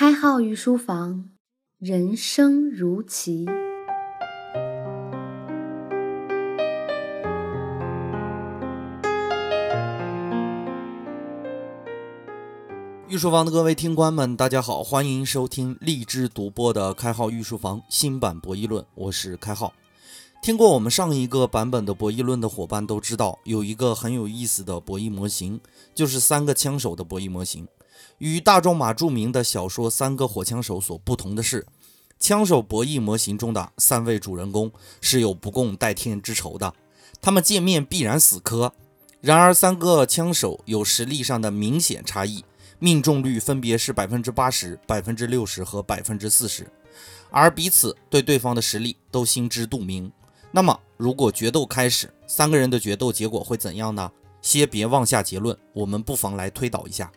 开号御书房，人生如棋。御书房的各位听官们，大家好，欢迎收听荔枝独播的《开号御书房》新版博弈论，我是开号。听过我们上一个版本的博弈论的伙伴都知道，有一个很有意思的博弈模型，就是三个枪手的博弈模型。与大仲马著名的小说《三个火枪手》所不同的是，枪手博弈模型中的三位主人公是有不共戴天之仇的，他们见面必然死磕。然而，三个枪手有实力上的明显差异。命中率分别是百分之八十、百分之六十和百分之四十，而彼此对对方的实力都心知肚明。那么，如果决斗开始，三个人的决斗结果会怎样呢？先别妄下结论，我们不妨来推导一下。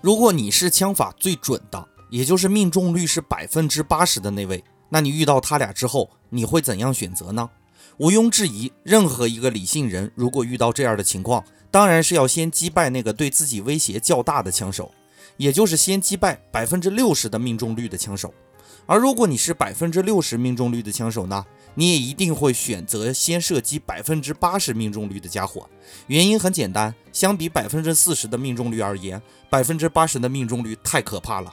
如果你是枪法最准的，也就是命中率是百分之八十的那位，那你遇到他俩之后，你会怎样选择呢？毋庸置疑，任何一个理性人如果遇到这样的情况，当然是要先击败那个对自己威胁较大的枪手。也就是先击败百分之六十的命中率的枪手，而如果你是百分之六十命中率的枪手呢，你也一定会选择先射击百分之八十命中率的家伙。原因很简单，相比百分之四十的命中率而言，百分之八十的命中率太可怕了，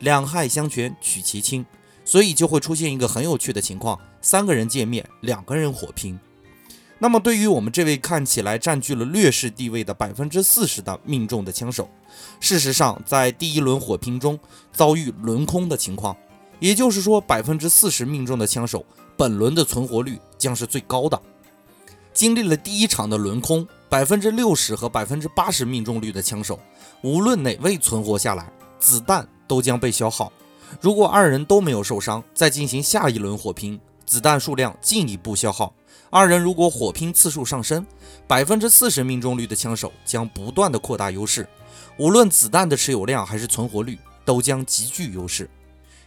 两害相权取其轻，所以就会出现一个很有趣的情况：三个人见面，两个人火拼。那么，对于我们这位看起来占据了劣势地位的百分之四十的命中的枪手，事实上，在第一轮火拼中遭遇轮空的情况，也就是说，百分之四十命中的枪手本轮的存活率将是最高的。经历了第一场的轮空，百分之六十和百分之八十命中率的枪手，无论哪位存活下来，子弹都将被消耗。如果二人都没有受伤，再进行下一轮火拼，子弹数量进一步消耗。二人如果火拼次数上升，百分之四十命中率的枪手将不断的扩大优势，无论子弹的持有量还是存活率，都将极具优势。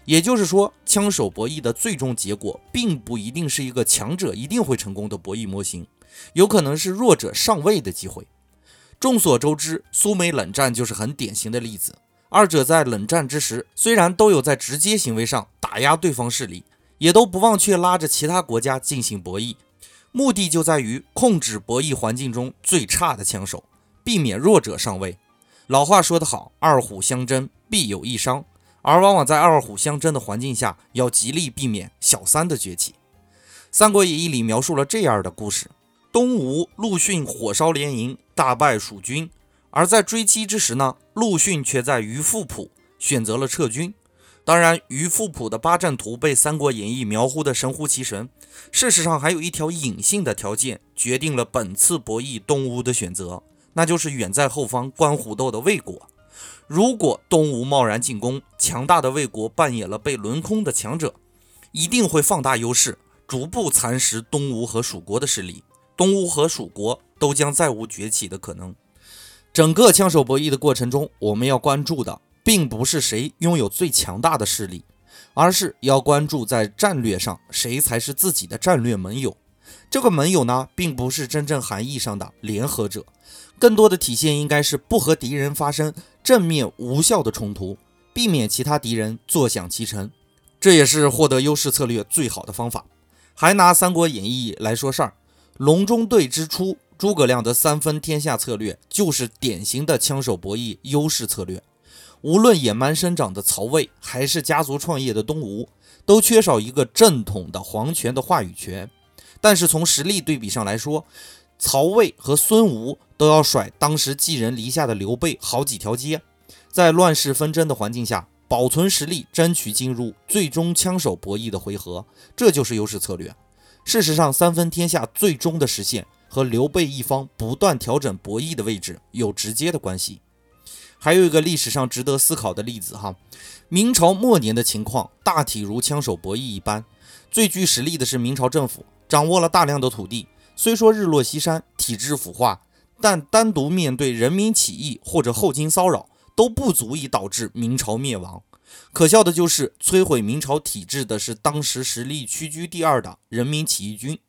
也就是说，枪手博弈的最终结果，并不一定是一个强者一定会成功的博弈模型，有可能是弱者上位的机会。众所周知，苏美冷战就是很典型的例子。二者在冷战之时，虽然都有在直接行为上打压对方势力，也都不忘却拉着其他国家进行博弈。目的就在于控制博弈环境中最差的枪手，避免弱者上位。老话说得好，二虎相争必有一伤，而往往在二虎相争的环境下，要极力避免小三的崛起。《三国演义》里描述了这样的故事：东吴陆逊火烧连营，大败蜀军，而在追击之时呢，陆逊却在于富浦选择了撤军。当然，于富浦的八阵图被《三国演义》描绘的神乎其神。事实上，还有一条隐性的条件决定了本次博弈东吴的选择，那就是远在后方观虎斗的魏国。如果东吴贸然进攻，强大的魏国扮演了被轮空的强者，一定会放大优势，逐步蚕食东吴和蜀国的势力。东吴和蜀国都将再无崛起的可能。整个枪手博弈的过程中，我们要关注的。并不是谁拥有最强大的势力，而是要关注在战略上谁才是自己的战略盟友。这个盟友呢，并不是真正含义上的联合者，更多的体现应该是不和敌人发生正面无效的冲突，避免其他敌人坐享其成。这也是获得优势策略最好的方法。还拿《三国演义》来说事儿，隆中对之初，诸葛亮的三分天下策略就是典型的枪手博弈优势策略。无论野蛮生长的曹魏，还是家族创业的东吴，都缺少一个正统的皇权的话语权。但是从实力对比上来说，曹魏和孙吴都要甩当时寄人篱下的刘备好几条街。在乱世纷争的环境下，保存实力，争取进入最终枪手博弈的回合，这就是优势策略。事实上，三分天下最终的实现和刘备一方不断调整博弈的位置有直接的关系。还有一个历史上值得思考的例子哈，明朝末年的情况大体如枪手博弈一般，最具实力的是明朝政府，掌握了大量的土地，虽说日落西山，体制腐化，但单独面对人民起义或者后金骚扰，都不足以导致明朝灭亡。可笑的就是摧毁明朝体制的是当时实力屈居第二的人民起义军，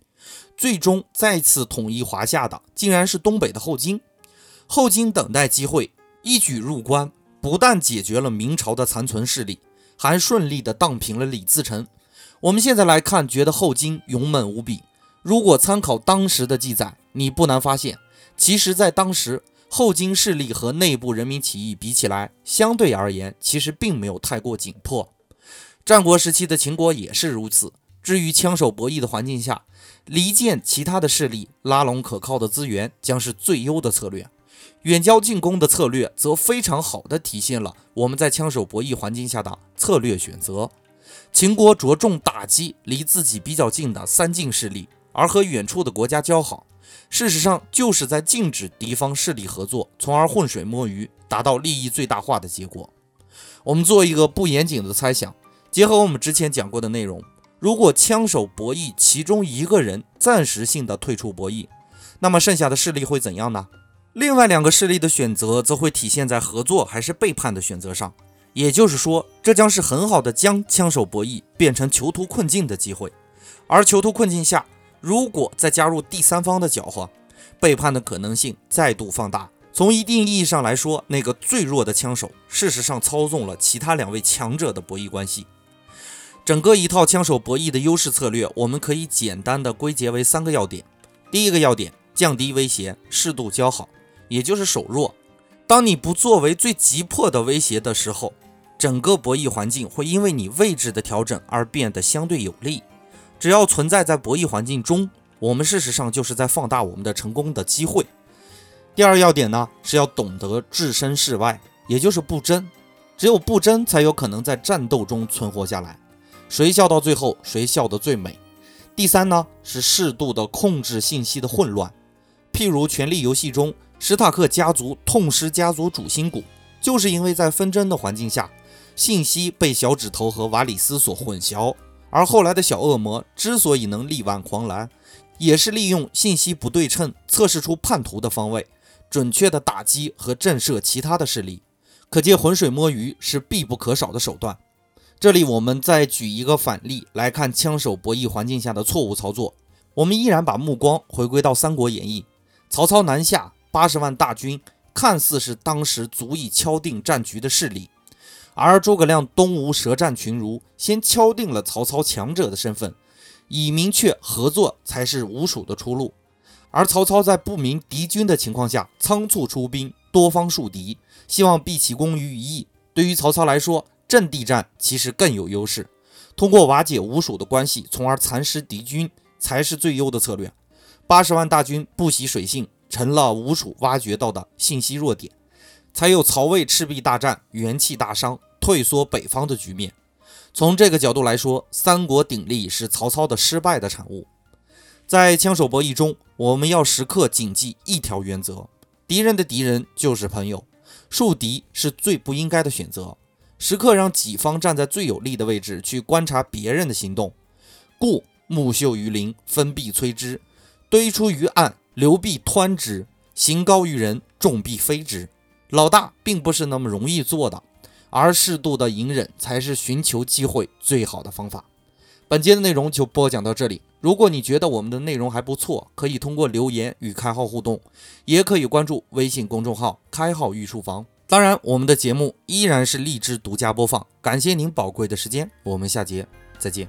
最终再次统一华夏的竟然是东北的后金，后金等待机会。一举入关，不但解决了明朝的残存势力，还顺利的荡平了李自成。我们现在来看，觉得后金勇猛无比。如果参考当时的记载，你不难发现，其实，在当时后金势力和内部人民起义比起来，相对而言，其实并没有太过紧迫。战国时期的秦国也是如此。至于枪手博弈的环境下，离间其他的势力，拉拢可靠的资源，将是最优的策略。远交近攻的策略，则非常好的体现了我们在枪手博弈环境下的策略选择。秦国着重打击离自己比较近的三晋势力，而和远处的国家交好，事实上就是在禁止敌方势力合作，从而浑水摸鱼，达到利益最大化的结果。我们做一个不严谨的猜想，结合我们之前讲过的内容，如果枪手博弈其中一个人暂时性的退出博弈，那么剩下的势力会怎样呢？另外两个势力的选择则会体现在合作还是背叛的选择上。也就是说，这将是很好的将枪手博弈变成囚徒困境的机会。而囚徒困境下，如果再加入第三方的搅和，背叛的可能性再度放大。从一定意义上来说，那个最弱的枪手，事实上操纵了其他两位强者的博弈关系。整个一套枪手博弈的优势策略，我们可以简单的归结为三个要点：第一个要点，降低威胁，适度交好，也就是守弱。当你不作为最急迫的威胁的时候，整个博弈环境会因为你位置的调整而变得相对有利。只要存在在博弈环境中，我们事实上就是在放大我们的成功的机会。第二要点呢，是要懂得置身事外，也就是不争。只有不争，才有可能在战斗中存活下来。谁笑到最后，谁笑得最美。第三呢，是适度的控制信息的混乱。譬如《权力游戏》中，史塔克家族痛失家族主心骨，就是因为在纷争的环境下。信息被小指头和瓦里斯所混淆，而后来的小恶魔之所以能力挽狂澜，也是利用信息不对称，测试出叛徒的方位，准确的打击和震慑其他的势力。可见浑水摸鱼是必不可少的手段。这里我们再举一个反例来看枪手博弈环境下的错误操作。我们依然把目光回归到《三国演义》，曹操南下八十万大军，看似是当时足以敲定战局的势力。而诸葛亮东吴舌战群儒，先敲定了曹操强者的身份，以明确合作才是吴蜀的出路。而曹操在不明敌军的情况下仓促出兵，多方树敌，希望毕其功于一役。对于曹操来说，阵地战其实更有优势，通过瓦解吴蜀的关系，从而蚕食敌军，才是最优的策略。八十万大军不习水性，成了吴蜀挖掘到的信息弱点，才有曹魏赤壁大战，元气大伤。退缩北方的局面，从这个角度来说，三国鼎立是曹操的失败的产物。在枪手博弈中，我们要时刻谨记一条原则：敌人的敌人就是朋友，树敌是最不应该的选择。时刻让己方站在最有利的位置去观察别人的行动。故木秀于林，风必摧之；堆出于岸，流必湍之；行高于人，众必非之。老大并不是那么容易做的。而适度的隐忍才是寻求机会最好的方法。本节的内容就播讲到这里。如果你觉得我们的内容还不错，可以通过留言与开号互动，也可以关注微信公众号“开号御书房”。当然，我们的节目依然是荔枝独家播放。感谢您宝贵的时间，我们下节再见。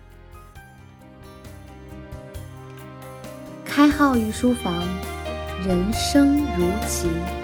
开号御书房，人生如棋。